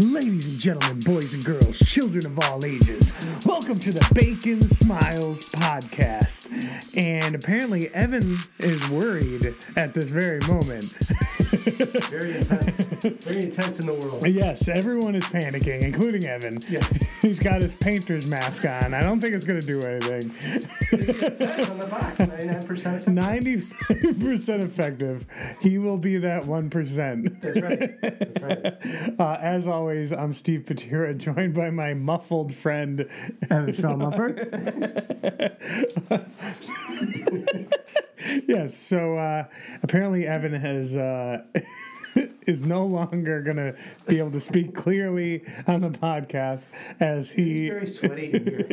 Ladies and gentlemen, boys and girls, children of all ages, welcome to the Bacon Smiles podcast. And apparently, Evan is worried at this very moment. Very intense. Very intense in the world. yes, everyone is panicking, including Evan. Yes. He's got his painter's mask on. I don't think it's going to do anything. On the box, 99% effective. 95% effective. He will be that 1%. That's right. That's right. Uh, as always, I'm Steve Patira, joined by my muffled friend, Evan Shaw Mufford. yes, so uh, apparently Evan has uh, is no longer going to be able to speak clearly on the podcast as he. Very sweaty in here.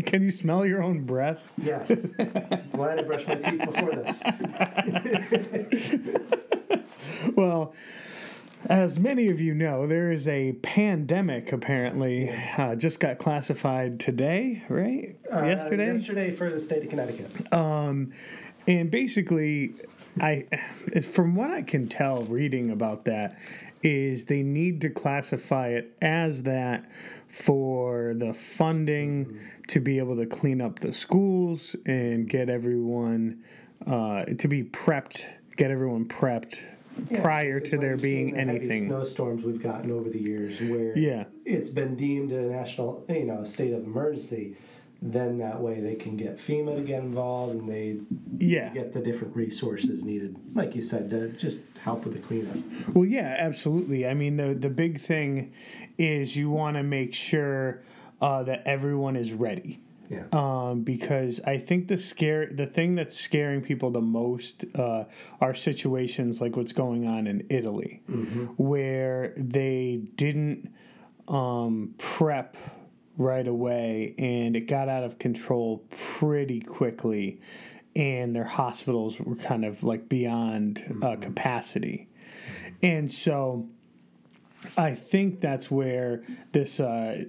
Can you smell your own breath? Yes. Glad I brushed my teeth before this. Well, as many of you know, there is a pandemic apparently. Uh, just got classified today, right? Uh, Yesterday? Yesterday for the state of Connecticut. And basically, I, from what I can tell, reading about that, is they need to classify it as that for the funding to be able to clean up the schools and get everyone uh, to be prepped, get everyone prepped prior to there being anything. snowstorms we've gotten over the years where Yeah. it's been deemed a national, you know, state of emergency. Then that way they can get FEMA to get involved and they Yeah. get the different resources needed, like you said, to just help with the cleanup. Well, yeah, absolutely. I mean, the the big thing is you want to make sure uh, that everyone is ready. Yeah. Um, because I think the scare the thing that's scaring people the most uh, are situations like what's going on in Italy, where they didn't um, prep right away and it got out of control pretty quickly, and their hospitals were kind of like beyond uh, capacity, and so I think that's where this uh,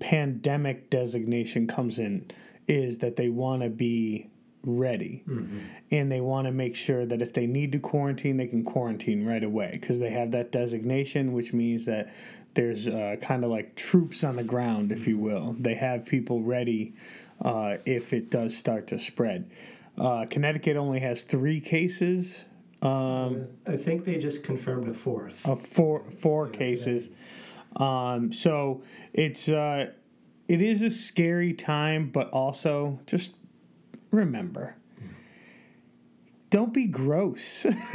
pandemic designation comes in is that they want to be ready. And they want to make sure that if they need to quarantine they can quarantine right away because they have that designation which means that there's uh, kind of like troops on the ground if you will. They have people ready uh, if it does start to spread. Uh, connecticut only has three cases um, I think they just confirmed a fourth. of four four cases. Um, so it's uh, it is a scary time, but also just remember, don't be gross.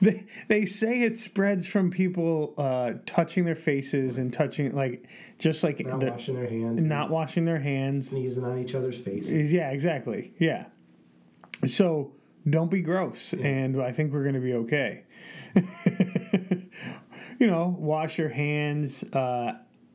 they, they say it spreads from people uh, touching their faces and touching like just like Not the- washing their hands. not washing their hands. sneezing on each other's faces. Yeah, exactly. Yeah. So don't be gross, and I think we're going to be okay. you know, wash your hands. Uh,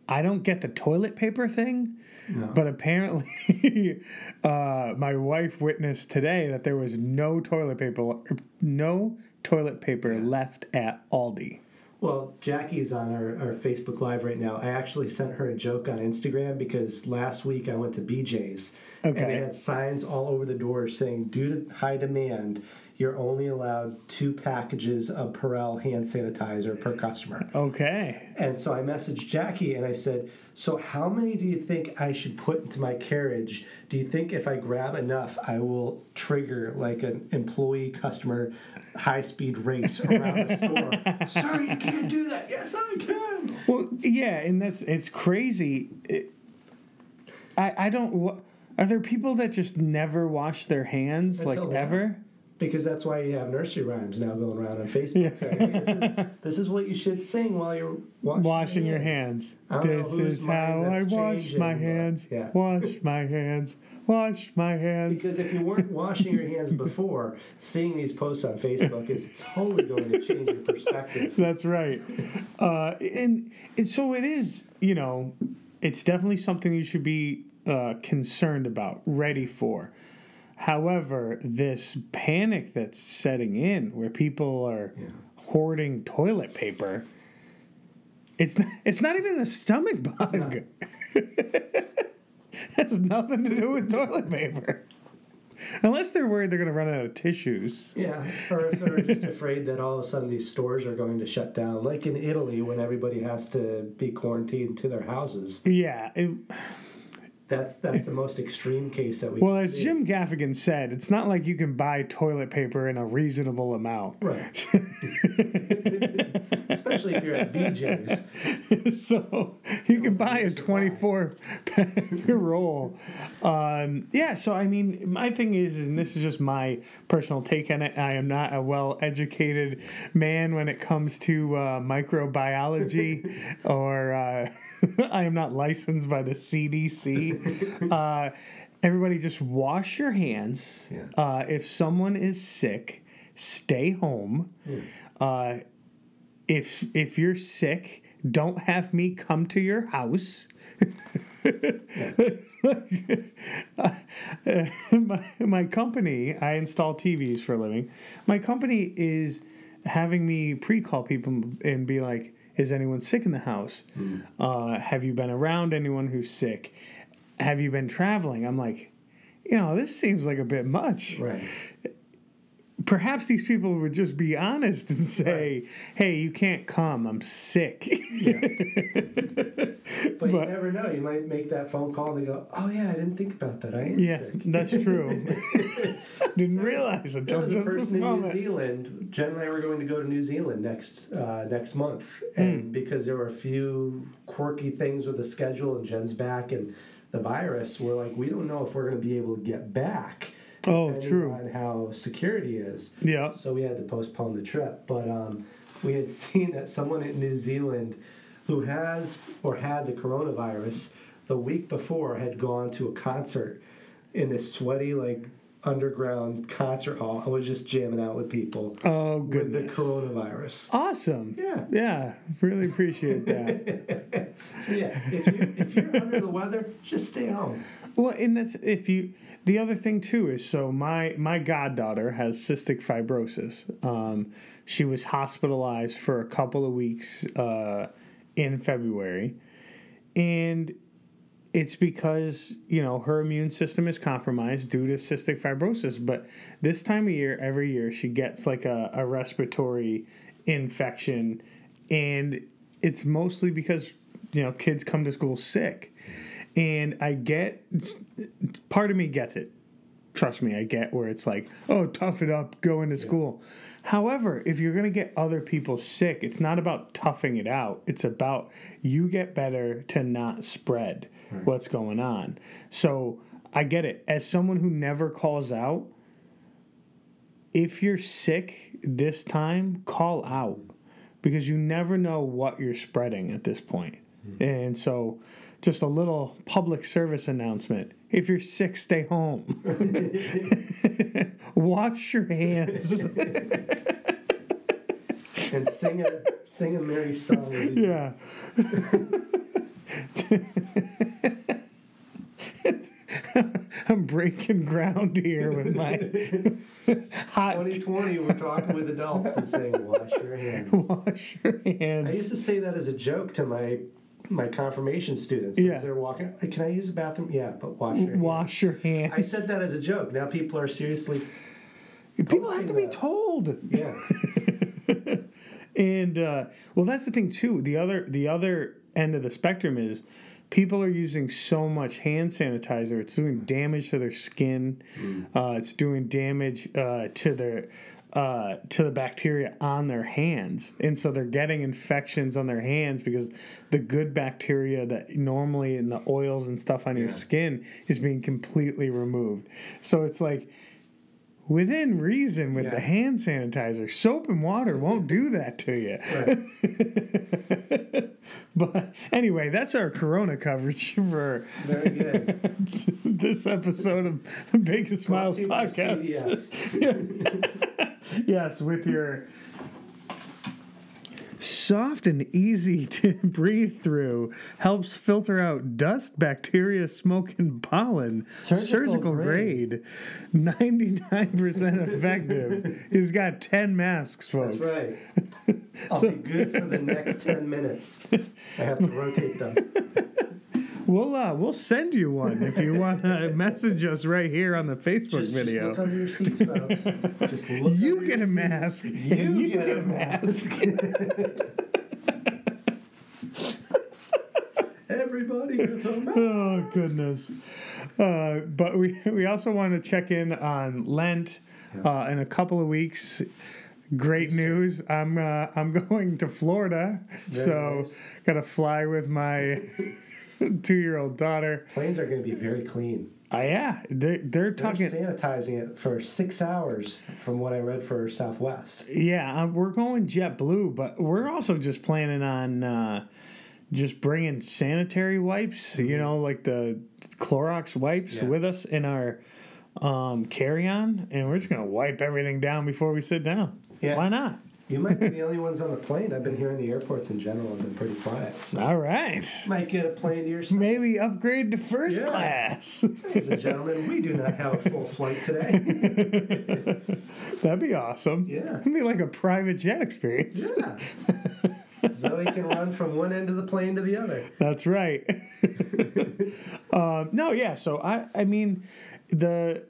I don't get the toilet paper thing, No. but apparently, uh, my wife witnessed today that there was no toilet paper, no toilet paper left at Aldi. Well, Jackie's on our, our Facebook Live right now. I actually sent her a joke on Instagram because last week I went to BJ's and Okay. they had signs all over the door saying, due to high demand, you're only allowed two packages of Purell hand sanitizer per customer. Okay. And so I messaged Jackie and I said, So, how many do you think I should put into my carriage? Do you think if I grab enough, I will trigger like an employee customer high speed race around the store? Sir, you can't do that. Yes, I can. Well, yeah, and that's it's crazy. It, I I don't. Are there people that just never wash their hands Until like now. ever? Because that's why you have nursery rhymes now going around on Facebook saying, this, is, this is what you should sing while you're washing, Washing your hands. I This is how I wash my hands. yeah. Wash my hands. Wash my hands. Because if you weren't washing your hands before, seeing these posts on Facebook is totally going to change your perspective. That's right. Uh, and, and so it is, you know, it's definitely something you should be uh, concerned about, ready for. However, this panic that's setting in where people are hoarding toilet paper, it's not, it's not even a stomach bug. has nothing to do with toilet paper. Unless they're worried they're going to run out of tissues. Yeah, or if they're just afraid that all of a sudden these stores are going to shut down, like in Italy when everybody has to be quarantined to their houses. Yeah. It, That's that's the most extreme case that we. well, as see. Jim Gaffigan said, it's not like you can buy toilet paper in a reasonable amount. Right. Especially if you're at BJ's. so you can buy a 24 pack roll. Um, yeah, so I mean, my thing is, and this is just my personal take on it, I am not a well educated man when it comes to uh, microbiology or uh, I am not licensed by the CDC. Uh, everybody just wash your hands. Yeah. Uh, if someone is sick, stay home. Uh, if if you're sick, don't have me come to your house. my, my company, I install TVs for a living. My company is having me pre-call people and be like, "Is anyone sick in the house? Uh, have you been around anyone who's sick? Have you been traveling?" I'm like, you know, this seems like a bit much Right. Perhaps these people would just be honest and say, "Hey, you can't come. I'm sick." But, you never know. You might make that phone call and they go, "Oh yeah, I didn't think about that. I am yeah, sick." that's true. Didn't realize until was a just this person in New. Zealand. Jen and I were going to go to New Zealand next uh, next month, Hmm. and because there were a few quirky things with the schedule, and Jen's back, and the virus, we're like, we don't know if we're going to be able to get back. Oh, true. On how security is. Yeah. So we had to postpone the trip. But um, we had seen that someone in New Zealand who has or had the coronavirus the week before had gone to a concert in this sweaty, like, underground concert hall and was just jamming out with people Oh with the coronavirus. Awesome. Yeah. Yeah. Really appreciate that. So, yeah, if, you, if you're under the weather, just stay home. Well, and that's if you. The other thing too is so my my goddaughter has cystic fibrosis. Um, she was hospitalized for a couple of weeks uh, in February, and it's because you know her immune system is compromised due to cystic fibrosis. But this time of year, every year, she gets like a, a respiratory infection, and it's mostly because you know kids come to school sick and I get part of me gets it. Trust me, I get where it's like, oh, tough it up, go into school. However, if you're gonna get other people sick, it's not about toughing it out. It's about you get better to not spread what's going on. So I get it. As someone who never calls out, if you're sick this time, call out because you never know what you're spreading at this point. Hmm. And so, just a little public service announcement. If you're sick, stay home. Wash your hands. And sing a, sing a merry song. yeah. I'm breaking ground here with my hot 2020, we're talking with adults and saying, wash your hands. wash your hands. I used to say that as a joke to my my confirmation students Yeah. as they're walking. Can I use the bathroom? Yeah, but wash your hands. Wash your hands. I said that as a joke. Now people are seriously. People have to be told. Yeah. And uh, well, that's the thing too. The other the other end of the spectrum is people are using so much hand sanitizer. It's doing damage to their skin. Uh, it's doing damage uh, to their uh, to the bacteria on their hands, and so they're getting infections on their hands because the good bacteria that normally in the oils and stuff on your skin is being completely removed. So it's like within reason with Yeah. the hand sanitizer. Soap and water won't do that to you. Right. But anyway, that's our Corona coverage for this episode of the Biggest Smiles Brought to you by podcast. CVS. Yes, with your soft and easy to breathe through, helps filter out dust, bacteria, smoke, and pollen. Surgical grade, ninety nine percent effective. He's got ten masks, folks. That's right. I'll be good for the next 10 minutes. I have to rotate them. We'll uh, we'll send you one if you want to message us right here on the Facebook Just, just video. look under your seats, folks. Just look you under get your a seats. mask. You, and you get, a mask. Everybody gets a mask. Oh goodness. Uh, but we we also want to check in on Lent uh, in a couple of weeks. Great news! I'm uh, I'm going to Florida, Very so nice. got to fly with my two year old daughter. Planes are going to be very clean. Uh, yeah, they're they're They're talking. sanitizing it for six hours, from what I read for Southwest. Yeah, uh, we're going JetBlue, but we're also just planning on uh, just bringing sanitary wipes. You know, like the Clorox wipes Yeah. with us in our um, carry on, and we're just gonna wipe everything down before we sit down. Yeah. Why not? You might be the only ones on the plane. I've been hearing the airports in general have been pretty quiet. So All right. might get a plane to yourself. Maybe upgrade to first Yeah. class. Ladies and gentlemen, we do not have a full flight today. That'd be awesome. Yeah. It'd be like a private jet experience. Yeah. Zoe can run from one end of the plane to the other. That's right. um, no, yeah. So I, I mean, the,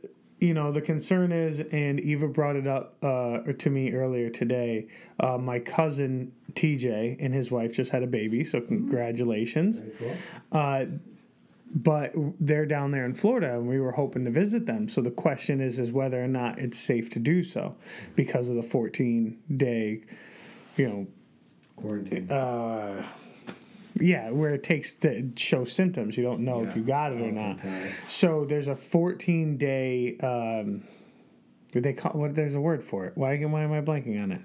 you know, the concern is, and Eva brought it up uh, to me earlier today. Uh, my cousin TJ and his wife just had a baby, so congratulations. Very cool. Uh, but they're down there in Florida, and we were hoping to visit them. So the question is, is whether or not it's safe to do so because of the 14 day, you know, Quarantine. Yeah, where it takes to show symptoms. You don't know if you got it or not. So there's a 14 day. Um, they call what? There's a word for it. Why? Why am I blanking on it?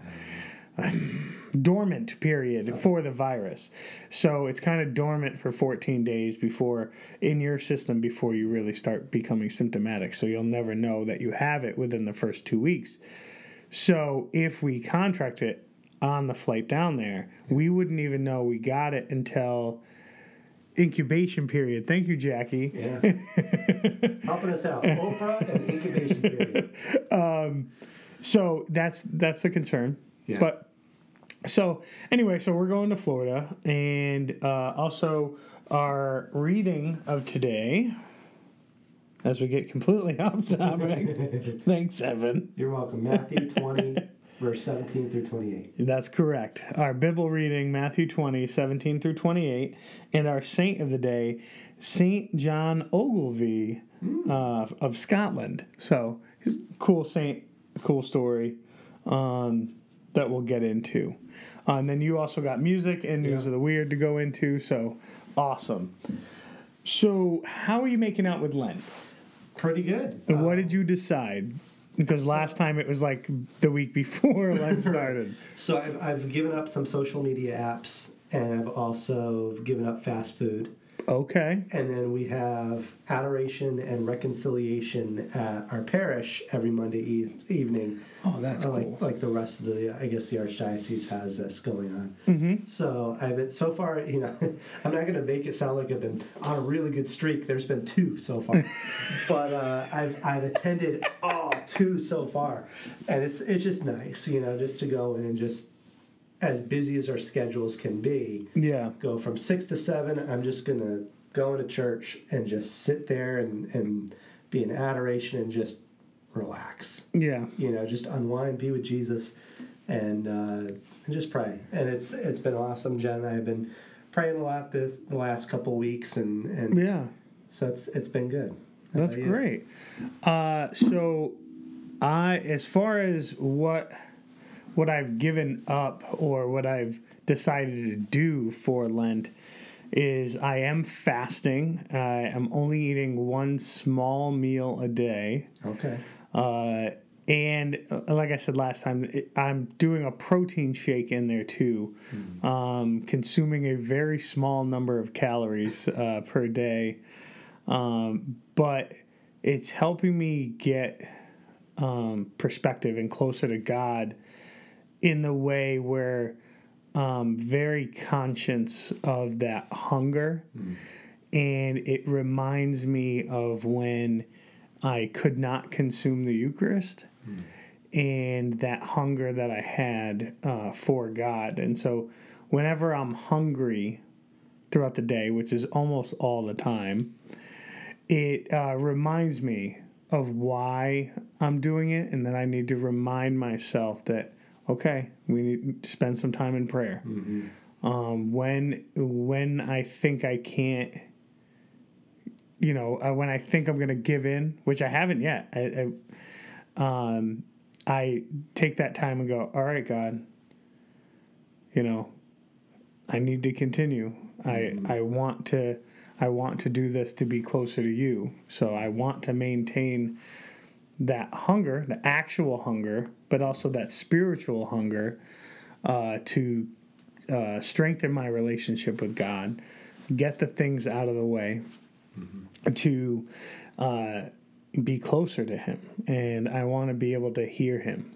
dormant period for the virus. So it's kind of dormant for 14 days before in your system before you really start becoming symptomatic. So you'll never know that you have it within the first two weeks. So if we contract it on the flight down there, we wouldn't even know we got it until incubation period. Thank you, Jackie. Yeah. Helping us out. Oprah and incubation period. Um, So that's that's the concern. Yeah. But so anyway, so we're going to Florida, and uh, also our reading of today, as we get completely off topic. Thanks, Evan. You're welcome. Matthew 20, verse 17 through 28. That's correct. Our Bible reading, Matthew 20, 17 through 28, and our saint of the day, Saint John Ogilvie uh, of Scotland. So, cool saint, cool story um, that we'll get into. Uh, and then you also got music and news Yeah. of the weird to go into. So, awesome. So, how are you making out with Lent? Pretty good. And what did you decide? Because last time it was like the week before Lent started. So I've, I've given up some social media apps and I've also given up fast food. Okay. And then we have adoration and reconciliation at our parish every Monday e- evening. Oh, that's Uh, cool. Like, like the rest of the, I guess the archdiocese has this going on. Mm-hmm. So I've been so far, you know, I'm not going to make it sound like I've been on a really good streak. There's been two so far, but uh, I've I've attended all two so far, and it's it's just nice, you know, just to go in and just as busy as our schedules can be, Yeah. go from six to seven. I'm just gonna go into church and just sit there and and be in adoration and just relax Yeah. you know, just unwind, be with Jesus, and uh, and just pray. And it's it's been awesome. Jen and I have been praying a lot this the last couple weeks, and and Yeah. so it's it's been good. How That's great. Uh, so, I as far as what what I've given up or what I've decided to do for Lent is I am fasting. I am only eating one small meal a day. Okay. Uh, and uh, like I said last time, it, I'm doing a protein shake in there too, um, consuming a very small number of calories uh, per day. Um, but it's helping me get um, perspective and closer to God in the way where um, very conscious of that hunger. And it reminds me of when I could not consume the Eucharist and that hunger that I had uh, for God. And so whenever I'm hungry, throughout the day, which is almost all the time, it uh, reminds me of why I'm doing it, and then I need to remind myself that okay, we need to spend some time in prayer. Um, when when I think I can't, you know, uh, when I think I'm gonna give in, which I haven't yet, I, I, um, I take that time and go, all right, God, you know, I need to continue. I I want to I want to do this to be closer to you. So I want to maintain that hunger, the actual hunger, but also that spiritual hunger uh, to uh, strengthen my relationship with God, get the things out of the way, to uh, be closer to Him, and I want to be able to hear Him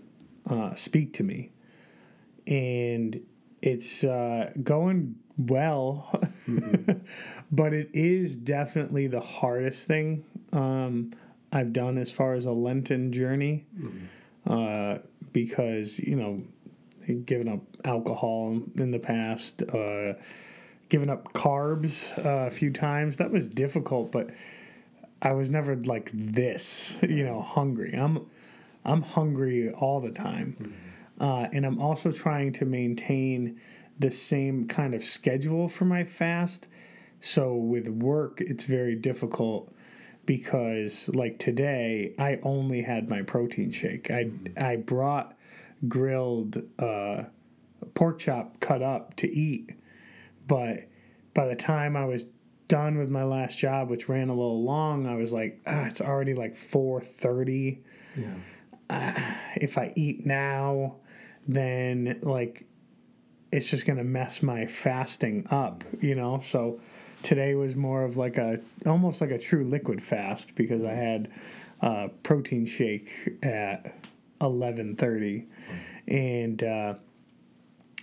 uh, speak to me, and it's uh, going well, but it is definitely the hardest thing um, I've done as far as a Lenten journey, uh, because you know, giving up alcohol in the past, uh, giving up carbs uh, a few times. That was difficult, but I was never like this, you know, hungry. I'm I'm hungry all the time. Uh, and I'm also trying to maintain the same kind of schedule for my fast. So with work, it's very difficult because, like today, I only had my protein shake. I I brought grilled uh, pork chop cut up to eat, but by the time I was done with my last job, which ran a little long, I was like, ah, it's already like four thirty Yeah. if I eat now, then like it's just gonna mess my fasting up, you know. So today was more of like a almost like a true liquid fast because I had a protein shake at eleven thirty, and uh,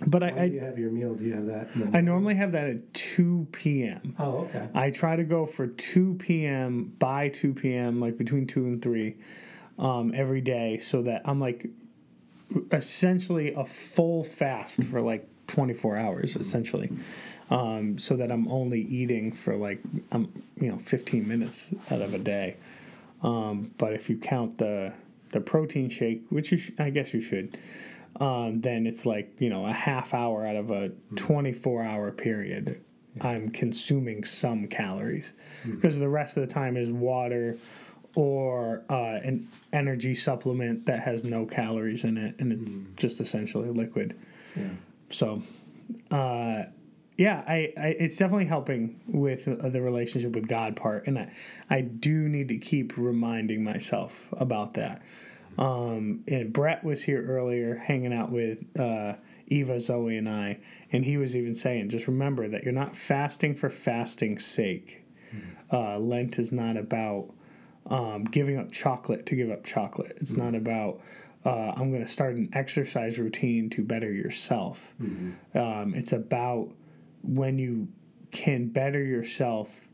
but When I do you I, have your meal? Do you have that? I normally have that at two p.m. Oh, okay. I try to go for 2 p.m. by 2 p.m., like between 2 and 3 um, every day, so that I'm like essentially a full fast for like 24 hours, essentially. Um, so that I'm only eating for like, um, you know, 15 minutes out of a day. Um, but if you count the the protein shake, which you sh- I guess you should, um, then it's like you know a half hour out of a 24 hour period. I'm consuming some calories because the rest of the time is water or uh, an energy supplement that has no calories in it, and it's just essentially liquid. Yeah. So, uh, yeah, I, I it's definitely helping with uh, the relationship with God part, and I I do need to keep reminding myself about that. Um, and Brett was here earlier, hanging out with uh, Eva, Zoe, and I, and he was even saying, just remember that you're not fasting for fasting's sake. Uh, Lent is not about um, giving up chocolate to give up chocolate. It's not about uh, I'm going to start an exercise routine to better yourself. Um, it's about when you can better yourself,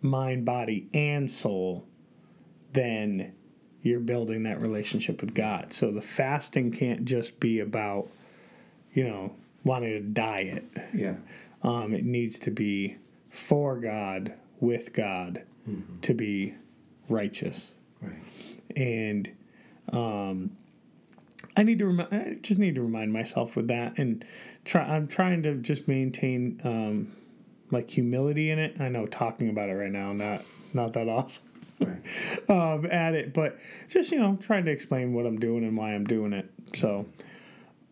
mind, body, and soul, then you're building that relationship with God. So the fasting can't just be about, you know, wanting to diet. Yeah. Um, it needs to be for God, with God, to be righteous. Right. And um, I need to remi- I just need to remind myself with that, and try. I'm trying to just maintain um, like humility in it. I know talking about it right now not not that awesome Right. um, at it, but just you know trying to explain what I'm doing and why I'm doing it. So.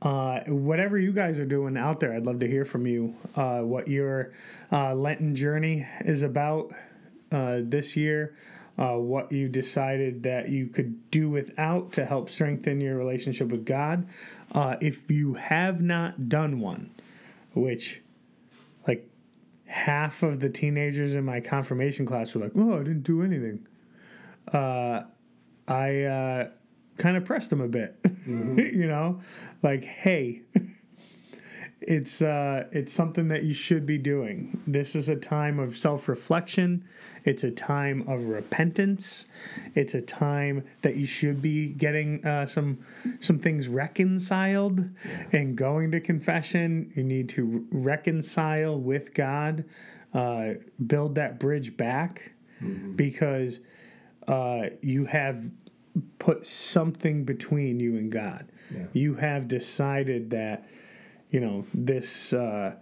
Uh, whatever you guys are doing out there, I'd love to hear from you. Uh, what your uh, Lenten journey is about uh, this year. Uh, what you decided that you could do without to help strengthen your relationship with God. Uh, if you have not done one, which like half of the teenagers in my confirmation class were like, "Oh, I didn't do anything." Uh, I uh, kind of pressed them a bit, you know, like, "Hey, it's uh, it's something that you should be doing. This is a time of self reflection. It's a time of repentance. It's a time that you should be getting uh, some some things reconciled and going to confession. You need to reconcile with God, uh, build that bridge back, because uh, you have put something between you and God. Yeah. You have decided that you know this uh,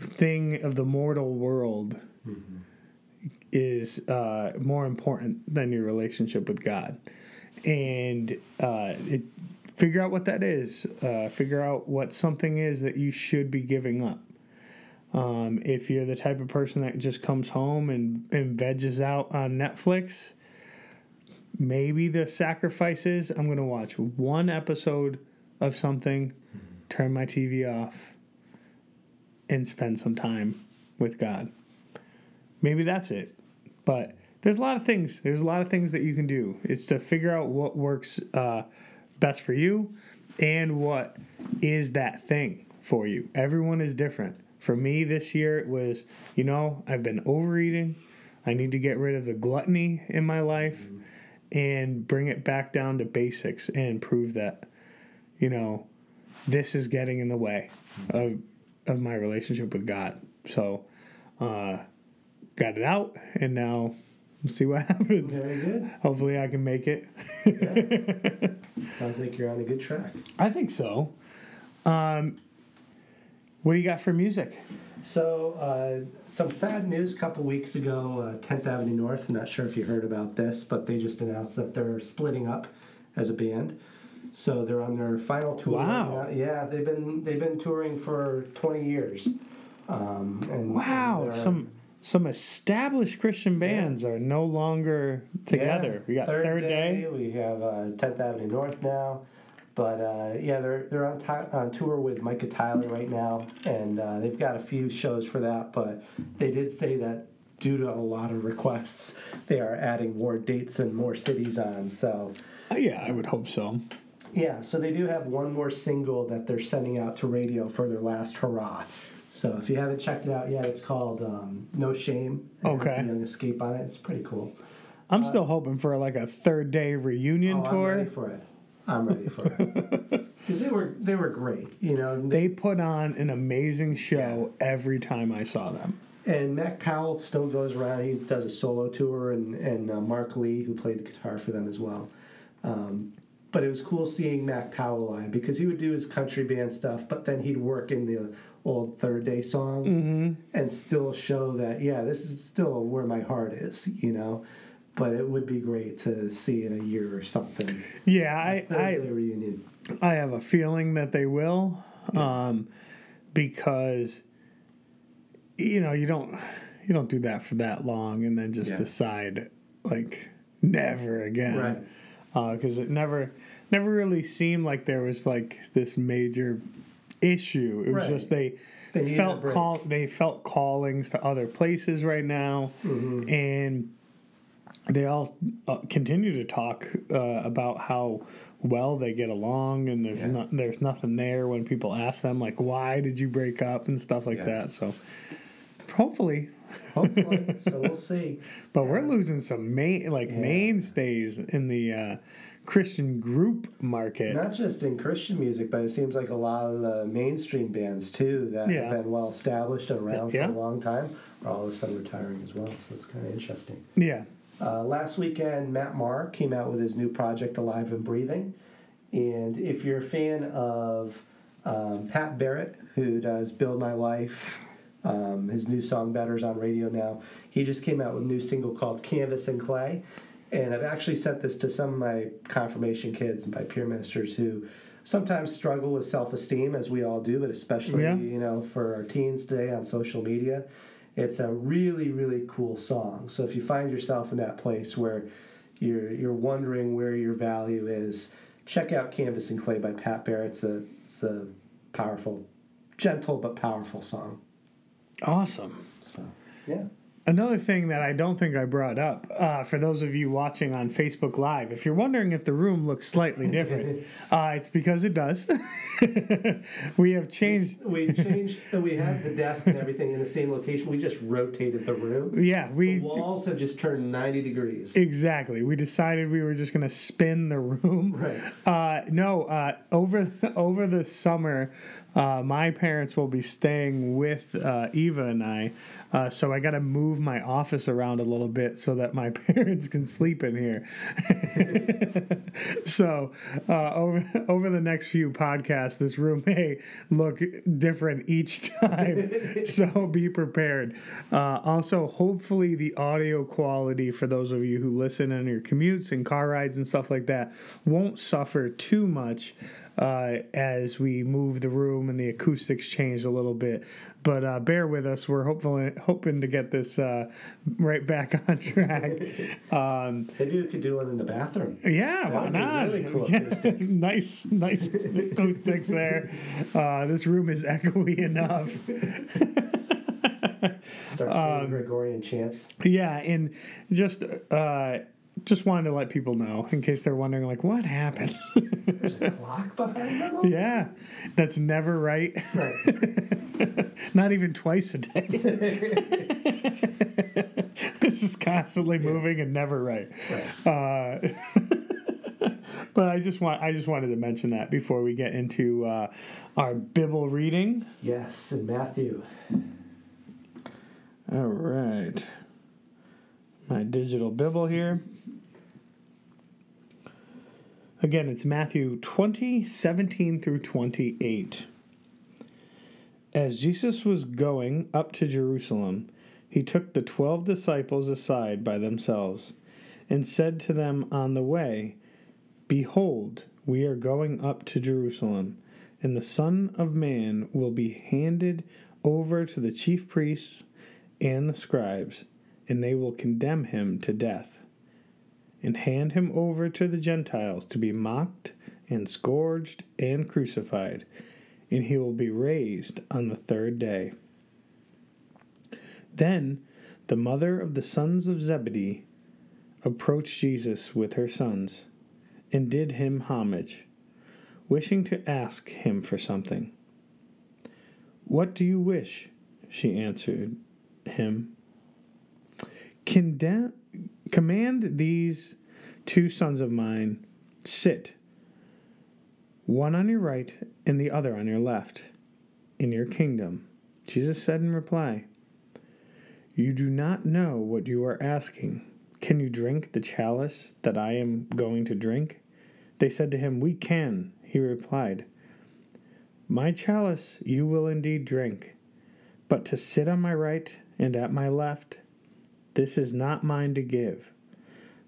thing of the mortal world is uh, more important than your relationship with God, and uh, it, figure out what that is. Uh, figure out what something is that you should be giving up. Um, if you're the type of person that just comes home and, and veggies out on Netflix, maybe the sacrifice is I'm going to watch one episode of something, turn my TV off, and spend some time with God. Maybe that's it. But there's a lot of things. There's a lot of things that you can do. It's to figure out what works uh, best for you and what is that thing for you. Everyone is different. For me, this year it was, you know, I've been overeating. I need to get rid of the gluttony in my life and bring it back down to basics and prove that, you know, this is getting in the way of of my relationship with God. So, uh, got it out, and now we'll see what happens. Very good. Hopefully, I can make it. Sounds like you're on a good track. I think so. Um, what do you got for music? So, uh, some sad news a couple weeks ago, uh, 10th Avenue North. I'm not sure if you heard about this, but they just announced that they're splitting up as a band. So they're on their final tour. Wow. Yeah, they've been they've been touring for 20 years. Um, and Wow, and some some established Christian bands are no longer together. Yeah, we got Third, Day. We have uh, 10th Avenue North now. But uh, yeah, they're they're on, ti on tour with Micah Tyler right now, and uh, they've got a few shows for that. But they did say that due to a lot of requests, they are adding more dates and more cities on. So Uh, yeah, I would hope so. Yeah, so they do have one more single that they're sending out to radio for their last hurrah. So if you haven't checked it out yet, it's called um, No Shame. It Okay. the Young Escape on it. It's pretty cool. I'm still hoping for like a Third Day reunion Oh, I'm ready for it. I'm ready for it because they were they were great, you know. They They, put on an amazing show every time I saw them. and Mac Powell still goes around. He does a solo tour, and and uh, Mark Lee, who played the guitar for them as well. Um, but it was cool seeing Mac Powell live because he would do his country band stuff, but then he'd work in the old Third Day songs and still show that yeah, this is still where my heart is, you know. But it would be great to see in a year or something. Yeah, I, I reunion. I have a feeling that they will, um, because you know you don't you don't do that for that long and then just Yeah. decide like never again, Right. Because it never never really seemed like there was like this major issue. It was Right. just they. They felt call they felt callings to other places right now Mm-hmm. and they all uh, continue to talk uh, about how well they get along and there's Yeah. not there's nothing there when people ask them like why did you break up and stuff like Yeah. that so hopefully Hopefully, so we'll see. but we're losing some main like Yeah. mainstays in the uh, christian group market Not just in Christian music, but it seems like a lot of the mainstream bands too that Yeah. have been well established and around Yeah. for a long time are all of a sudden retiring as well. So it's kind of interesting. yeah Uh, last weekend, Matt Maher came out with his new project, Alive and Breathing. And if you're a fan of um, Pat Barrett, who does Build My Life, um, his new song Better's on radio now, he just came out with a new single called Canvas and Clay. And I've actually sent this to some of my confirmation kids and my peer ministers who sometimes struggle with self esteem, as we all do, but especially, Yeah. you know, for our teens today on social media. It's a really, really cool song. So if you find yourself in that place where you're you're wondering where your value is, check out Canvas and Clay by Pat Barrett. It's a it's a powerful, gentle but powerful song. awesome So yeah, Another thing that I don't think I brought up uh, for those of you watching on Facebook Live, if you're wondering if the room looks slightly different, uh, it's because it does. we have changed. We changed. We have the desk and everything in the same location. We just rotated the room. Yeah, we The walls have just turned ninety degrees. exactly. We decided we were just going to spin the room. Right. Uh, no, uh, over over the summer, uh, my parents will be staying with uh, Eva and I, uh, so I got to move my office around a little bit so that my parents can sleep in here. so uh, over over the next few podcasts, this room may look different each time. so be prepared. Uh, also, hopefully, the audio quality for those of you who listen on your commutes and car rides and stuff like that won't suffer too much uh, as we move the room and the acoustics change a little bit. But uh, bear with us. We're hopefully hoping to get this uh, right back on track. Um, Maybe we could do one in the bathroom. yeah, why not? really cool Yeah, acoustics. nice, nice acoustics there. Uh, this room is echoey enough. Start Um, Gregorian chants. Yeah, and just uh, just wanted to let people know in case they're wondering, like, what happened? There's a clock behind them. yeah, that's never right. Right. Not even twice a day. it's just constantly moving and never right. Right. Uh, but I just want I just wanted to mention that before we get into uh, our Bible reading. Yes, in Matthew. All right, my digital Bible here. Again, it's Matthew 20, 17 through 28. As Jesus was going up to Jerusalem, he took the twelve disciples aside by themselves and said to them on the way, Behold, we are going up to Jerusalem, and the Son of Man will be handed over to the chief priests and the scribes, and they will condemn him to death, and hand him over to the Gentiles to be mocked and scourged and crucified, and he will be raised on the third day. Then the mother of the sons of Zebedee approached Jesus with her sons and did him homage, wishing to ask him for something. What do you wish? She answered him. Condemn, command these two sons of mine sit, one on your right and the other on your left, in your kingdom. Jesus said in reply, You do not know what you are asking. Can you drink the chalice that I am going to drink? They said to him, We can. He replied, My chalice you will indeed drink, but to sit on my right and at my left, this is not mine to give,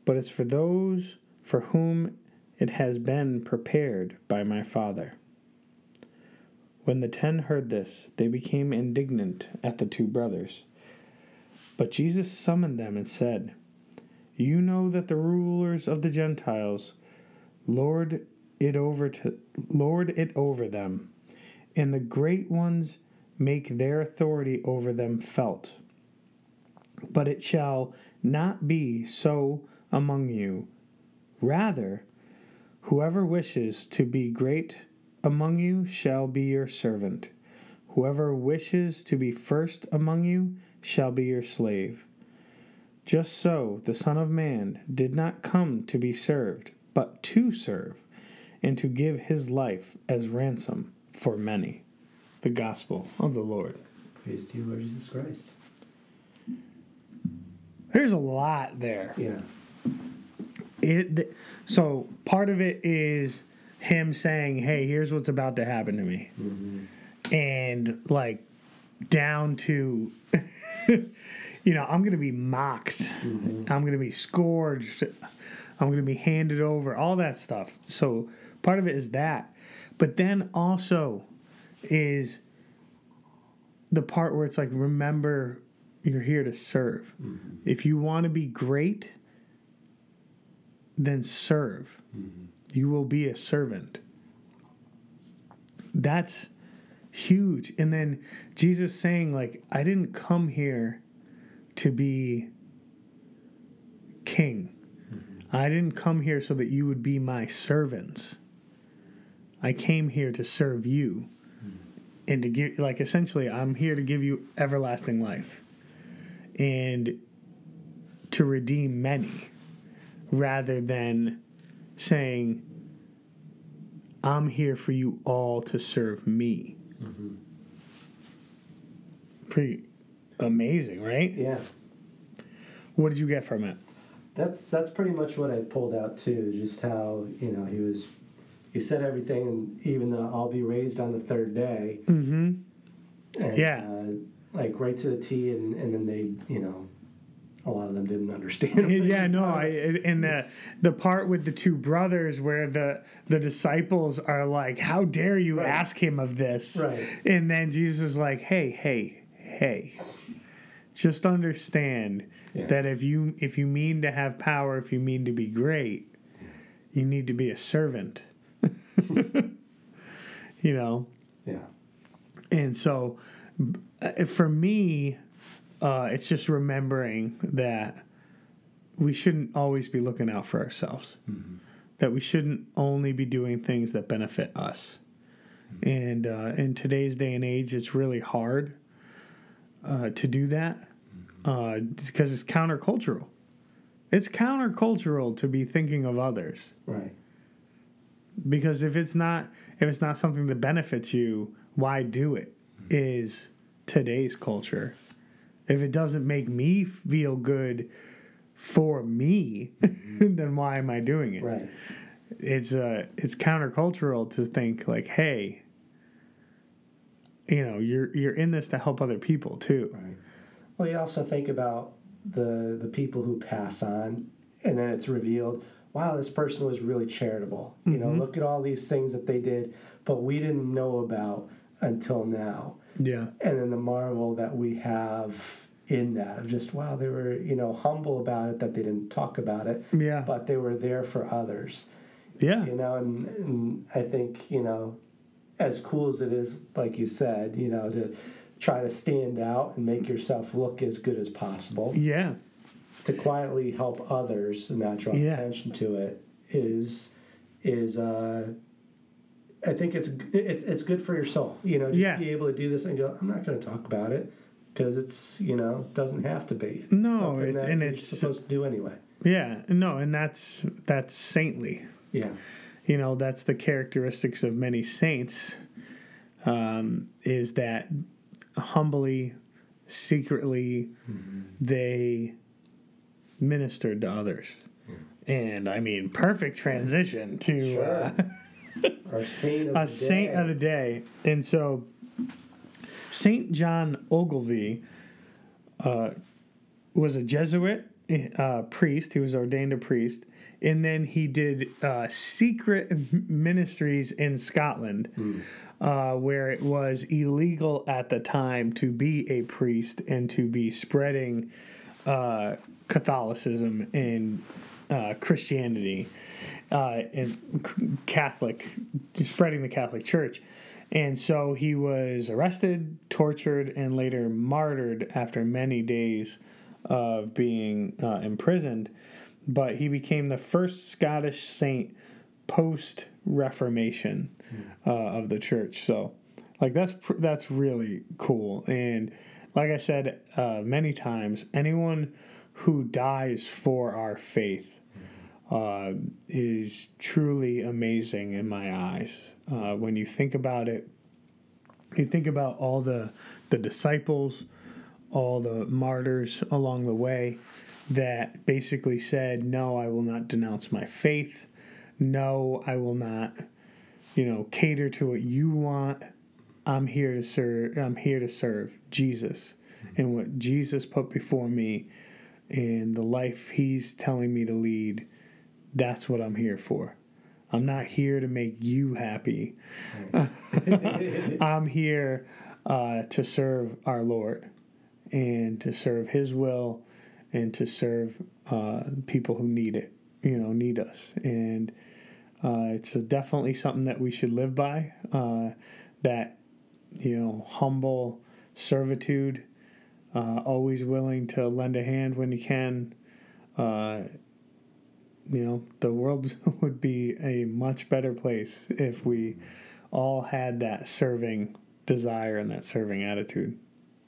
but it's for those for whom it has been prepared by my Father. When the ten heard this, they became indignant at the two brothers. But Jesus summoned them and said, You know that the rulers of the Gentiles lord it over to lord it over them, and the great ones make their authority over them felt. But it shall not be so among you. Rather, whoever wishes to be great among you shall be your servant. Whoever wishes to be first among you shall be your slave. Just so the Son of Man did not come to be served, but to serve, and to give his life as ransom for many. The Gospel of the Lord. Praise to you, Lord Jesus Christ. There's a lot there. Yeah. It th- so part of it is him saying, "Hey, here's what's about to happen to me," mm-hmm. and like down to, you know, I'm gonna be mocked, mm-hmm. I'm gonna be scourged, I'm gonna be handed over, all that stuff. So part of it is that, but then also is the part where it's like, remember, you're here to serve. Mm-hmm. If you want to be great then serve. Mm-hmm. You will be a servant. That's huge. And then Jesus saying, like, I didn't come here to be king. Mm-hmm. I didn't come here so that you would be my servants. I came here to serve you and to give, like, essentially, I'm here to give you everlasting life and to redeem many rather than saying, I'm here for you all to serve me. Pretty amazing, right? Yeah. What did you get from it? That's that's pretty much what I pulled out too. Just how you know he was, he said everything, and even the "I'll be raised on the third day." Mm-hmm. And, Yeah. Uh, like right to the T, and and then they you know, a lot of them didn't understand. yeah, no, I and the the part with the two brothers where the the disciples are like, "How dare you Right. ask him of this?" Right. And then Jesus is like, "Hey, hey, hey, just understand Yeah. that if you if you mean to have power, if you mean to be great, you need to be a servant." you know, yeah. and so for me, uh, it's just remembering that we shouldn't always be looking out for ourselves. That we shouldn't only be doing things that benefit us. And uh, in today's day and age, it's really hard uh, to do that uh, because it's countercultural. It's countercultural to be thinking of others Right. because if it's not if it's not something that benefits you why do it is today's culture if it doesn't make me feel good for me then why am i doing it Right. it's uh it's countercultural to think like hey you know you're you're in this to help other people too Right. Well, you also think about the the people who pass on, and then it's revealed, wow, this person was really charitable. You know, look at all these things that they did, but we didn't know about until now. Yeah. And then the marvel that we have in that of just wow, they were you know humble about it that they didn't talk about it, yeah. but they were there for others. yeah. You know, and, and I think you know, as cool as it is, like you said, you know, to try to stand out and make yourself look as good as possible, yeah. To quietly help others and not draw Yeah. attention to it is is uh I think it's it's it's good for your soul. You know, just Yeah. be able to do this and go. I'm not going to talk about it because it's you know doesn't have to be. It's No, it's- and you're it's- supposed to do anyway. yeah no and that's that's saintly Yeah, you know that's the characteristics of many saints um, is that humbly secretly they ministered to others and i mean perfect transition to uh, our saint of a the saint day. of the day. And so saint john ogilvie uh, was a jesuit uh, priest. He was ordained a priest. And then he did uh, secret ministries in scotland uh, where it was illegal at the time to be a priest and to be spreading uh, catholicism and uh, christianity uh, and Catholic, spreading the Catholic Church. And so he was arrested, tortured, and later martyred after many days of being uh, imprisoned. But he became the first Scottish saint post Reformation uh, of the church. So, like that's pr- that's really cool. And like I said uh, many times, anyone who dies for our faith uh, is truly amazing in my eyes. Uh, when you think about it, you think about all the the disciples, all the martyrs along the way that basically said, "No, I will not denounce my faith. No, I will not, you know, cater to what you want. I'm here to serve. I'm here to serve Jesus and what Jesus put before me." And the life he's telling me to lead, that's what I'm here for. I'm not here to make you happy. I'm here uh, to serve our Lord and to serve His will and to serve uh, people who need it, you know, need us. And uh, it's definitely something that we should live by. Uh, that, you know, humble servitude Uh, always willing to lend a hand when you can. You know, the world would be a much better place if we all had that serving desire and that serving attitude.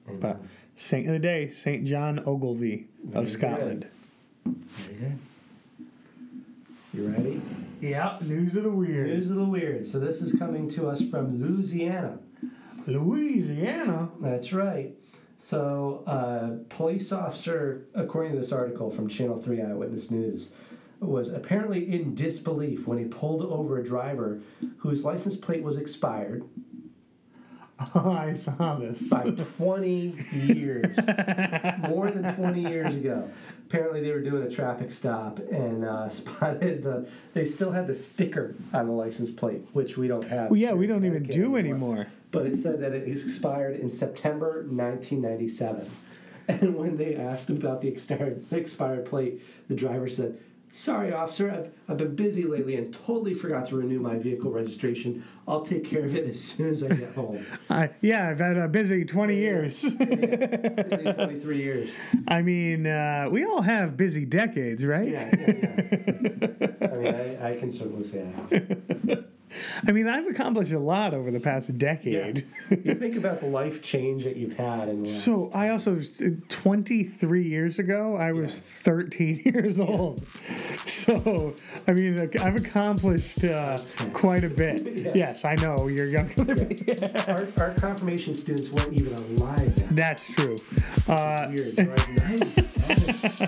Amen. But saint of the day, Saint John Ogilvie Very of Scotland. Very good. You ready? Yeah, news of the weird. News of the weird. So this is coming to us from Louisiana. Louisiana. That's right. So, uh, police officer, according to this article from Channel 3 Eyewitness News, was apparently in disbelief when he pulled over a driver whose license plate was expired Oh, I saw this. by 20 years. More than 20 years ago. Apparently, they were doing a traffic stop and uh, spotted the. They still had the sticker on the license plate, which we don't have. Well, yeah, we don't even do anymore. But it said that it expired in September 1997. And when they asked about the expired, the expired plate, the driver said, Sorry, officer, I've, I've been busy lately and totally forgot to renew my vehicle registration. I'll take care of it as soon as I get home. I, yeah, I've had a busy 20 years. Busy 23 years. I mean, uh, we all have busy decades, right? Yeah, yeah, yeah. I mean, I, I can certainly say I have. I mean, I've accomplished a lot over the past decade. You think about the life change that you've had in the last. So I also 23 years ago I was 13 years old. So I mean I've accomplished uh, quite a bit. Yes. Yes, I know you're younger than me. our, our confirmation students weren't even alive. That's true. Uh, Weird. They're like 97.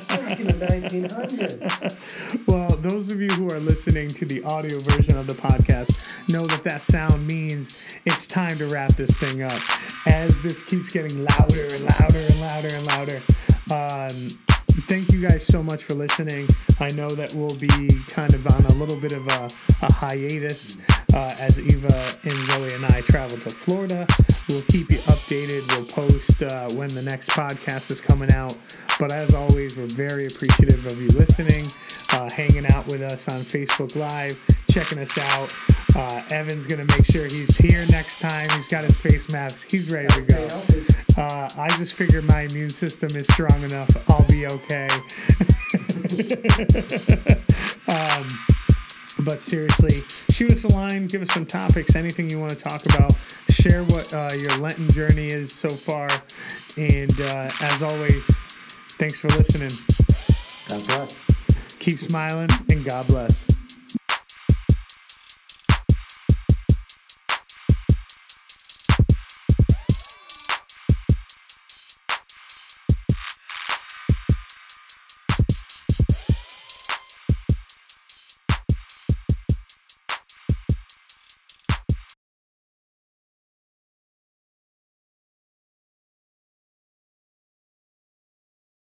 Back in the 1900s. well, those of you who are listening to the audio version of the podcast know that that sound means it's time to wrap this thing up. As this keeps getting louder and louder and louder and louder. Um, thank you guys so much for listening. I know that we'll be kind of on a little bit of a, a hiatus uh, as Eva and Zoe and I travel to Florida. We'll keep you updated. We'll post uh, when the next podcast is coming out. But as always, we're very appreciative of you listening, uh, hanging out with us on Facebook Live, checking us out. Uh, Evan's going to make sure he's here next time. He's got his face mask. He's ready to go. Uh, I just figured my immune system is strong enough. I'll be okay. um, but seriously, shoot us a line, give us some topics, anything you want to talk about. Share what uh, your Lenten journey is so far. And uh, as always, thanks for listening. God bless. Keep smiling and God bless.